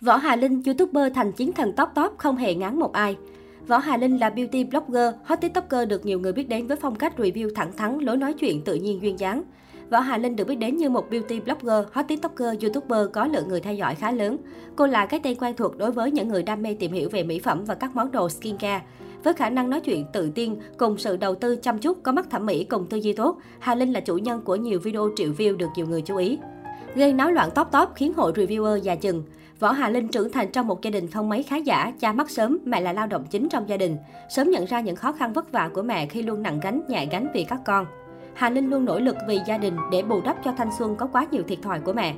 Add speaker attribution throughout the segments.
Speaker 1: Võ Hà Linh, YouTuber thành chiến thần top top không hề ngán một ai. Võ Hà Linh là beauty blogger, hot tiktoker được nhiều người biết đến với phong cách review thẳng thắn, lối nói chuyện tự nhiên duyên dáng. Võ Hà Linh được biết đến như một beauty blogger, hot tiktoker, youtuber có lượng người theo dõi khá lớn. Cô là cái tên quen thuộc đối với những người đam mê tìm hiểu về mỹ phẩm và các món đồ skincare. Với khả năng nói chuyện tự tin, cùng sự đầu tư chăm chút, có mắt thẩm mỹ cùng tư duy tốt, Hà Linh là chủ nhân của nhiều video triệu view được nhiều người chú ý. Gây náo loạn top top khiến hội reviewer già chừng. Võ Hà Linh trưởng thành trong một gia đình không mấy khá giả, cha mất sớm, mẹ là lao động chính trong gia đình. Sớm nhận ra những khó khăn vất vả của mẹ khi luôn nặng gánh, nhẹ gánh vì các con. Hà Linh luôn nỗ lực vì gia đình để bù đắp cho thanh xuân có quá nhiều thiệt thòi của mẹ.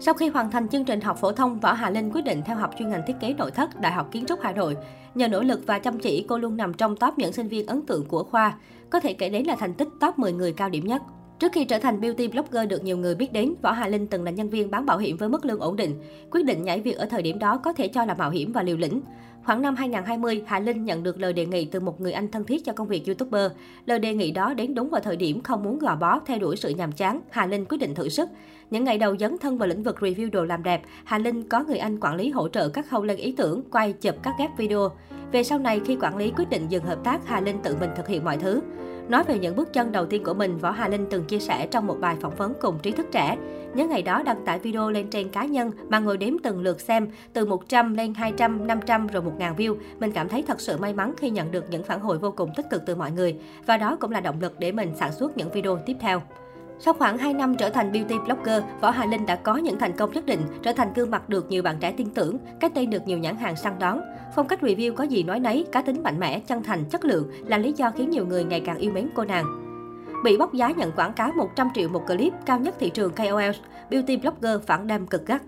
Speaker 1: Sau khi hoàn thành chương trình học phổ thông, Võ Hà Linh quyết định theo học chuyên ngành thiết kế nội thất Đại học Kiến trúc Hà Nội. Nhờ nỗ lực và chăm chỉ, cô luôn nằm trong top những sinh viên ấn tượng của khoa. Có thể kể đến là thành tích top 10 người cao điểm nhất. Trước khi trở thành beauty blogger được nhiều người biết đến, Võ Hà Linh từng là nhân viên bán bảo hiểm với mức lương ổn định. Quyết định nhảy việc ở thời điểm đó có thể cho là mạo hiểm và liều lĩnh. Khoảng năm 2020, Hà Linh nhận được lời đề nghị từ một người anh thân thiết cho công việc YouTuber. Lời đề nghị đó đến đúng vào thời điểm không muốn gò bó, theo đuổi sự nhàm chán, Hà Linh quyết định thử sức. Những ngày đầu dấn thân vào lĩnh vực review đồ làm đẹp, Hà Linh có người anh quản lý hỗ trợ các khâu lên ý tưởng, quay, chụp các ghép video. Về sau này, khi quản lý quyết định dừng hợp tác, Hà Linh tự mình thực hiện mọi thứ. Nói về những bước chân đầu tiên của mình, Võ Hà Linh từng chia sẻ trong một bài phỏng vấn cùng trí thức trẻ. Nhớ ngày đó đăng tải video lên trên cá nhân mà ngồi đếm từng lượt xem, từ 100 lên 200, 500 rồi 1.000 view. Mình cảm thấy thật sự may mắn khi nhận được những phản hồi vô cùng tích cực từ mọi người. Và đó cũng là động lực để mình sản xuất những video tiếp theo. Sau khoảng 2 năm trở thành beauty blogger, Võ Hà Linh đã có những thành công nhất định, trở thành gương mặt được nhiều bạn trẻ tin tưởng, cái tên được nhiều nhãn hàng săn đón. Phong cách review có gì nói nấy, cá tính mạnh mẽ, chân thành, chất lượng là lý do khiến nhiều người ngày càng yêu mến cô nàng. Bị bóc giá nhận quảng cáo 100 triệu một clip, cao nhất thị trường KOL, beauty blogger phản đam cực gắt.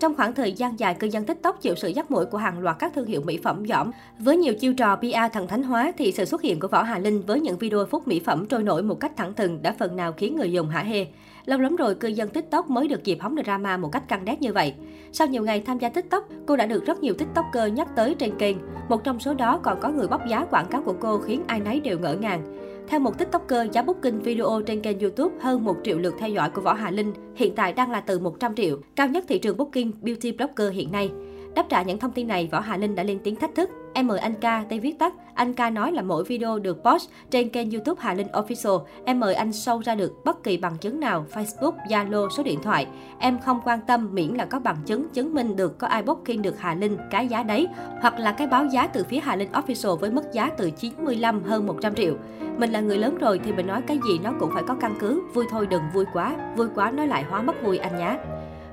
Speaker 1: Trong khoảng thời gian dài, cư dân TikTok chịu sự dắt mũi của hàng loạt các thương hiệu mỹ phẩm giỏm. Với nhiều chiêu trò PR thần thánh hóa thì sự xuất hiện của Võ Hà Linh với những video phút mỹ phẩm trôi nổi một cách thẳng thừng đã phần nào khiến người dùng hả hê. Lâu lắm rồi, cư dân TikTok mới được dịp hóng drama một cách căng đét như vậy. Sau nhiều ngày tham gia TikTok, cô đã được rất nhiều TikToker nhắc tới trên kênh. Một trong số đó còn có người bóc giá quảng cáo của cô khiến ai nấy đều ngỡ ngàng. Theo một TikToker, giá booking video trên kênh YouTube hơn 1 triệu lượt theo dõi của Võ Hà Linh hiện tại đang là từ 100 triệu, cao nhất thị trường booking beauty blogger hiện nay. Đáp trả những thông tin này, Võ Hà Linh đã lên tiếng thách thức. Em mời anh ca, tên viết tắt. Anh ca nói là mỗi video được post trên kênh YouTube Hà Linh Official. Em mời anh sâu ra được bất kỳ bằng chứng nào, Facebook, Zalo, số điện thoại. Em không quan tâm miễn là có bằng chứng chứng minh được có ai booking được Hà Linh cái giá đấy, hoặc là cái báo giá từ phía Hà Linh Official với mức giá từ 95 hơn 100 triệu. Mình là người lớn rồi thì mình nói cái gì nó cũng phải có căn cứ, vui thôi đừng vui quá, vui quá nói lại hóa mất vui anh nhá.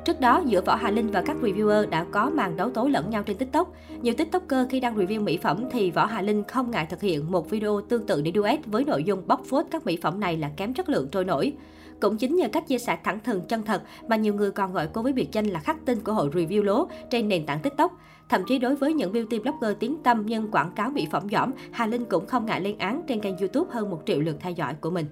Speaker 1: Trước đó, giữa Võ Hà Linh và các reviewer đã có màn đấu tố lẫn nhau trên TikTok. Nhiều TikToker khi đang review mỹ phẩm thì Võ Hà Linh không ngại thực hiện một video tương tự để duet với nội dung bóc phốt các mỹ phẩm này là kém chất lượng trôi nổi. Cũng chính nhờ cách chia sẻ thẳng thừng chân thật mà nhiều người còn gọi cô với biệt danh là khắc tinh của hội review lố trên nền tảng TikTok. Thậm chí đối với những beauty blogger tiếng tâm nhưng quảng cáo mỹ phẩm giỏm, Hà Linh cũng không ngại lên án trên kênh YouTube hơn một triệu lượt theo dõi của mình.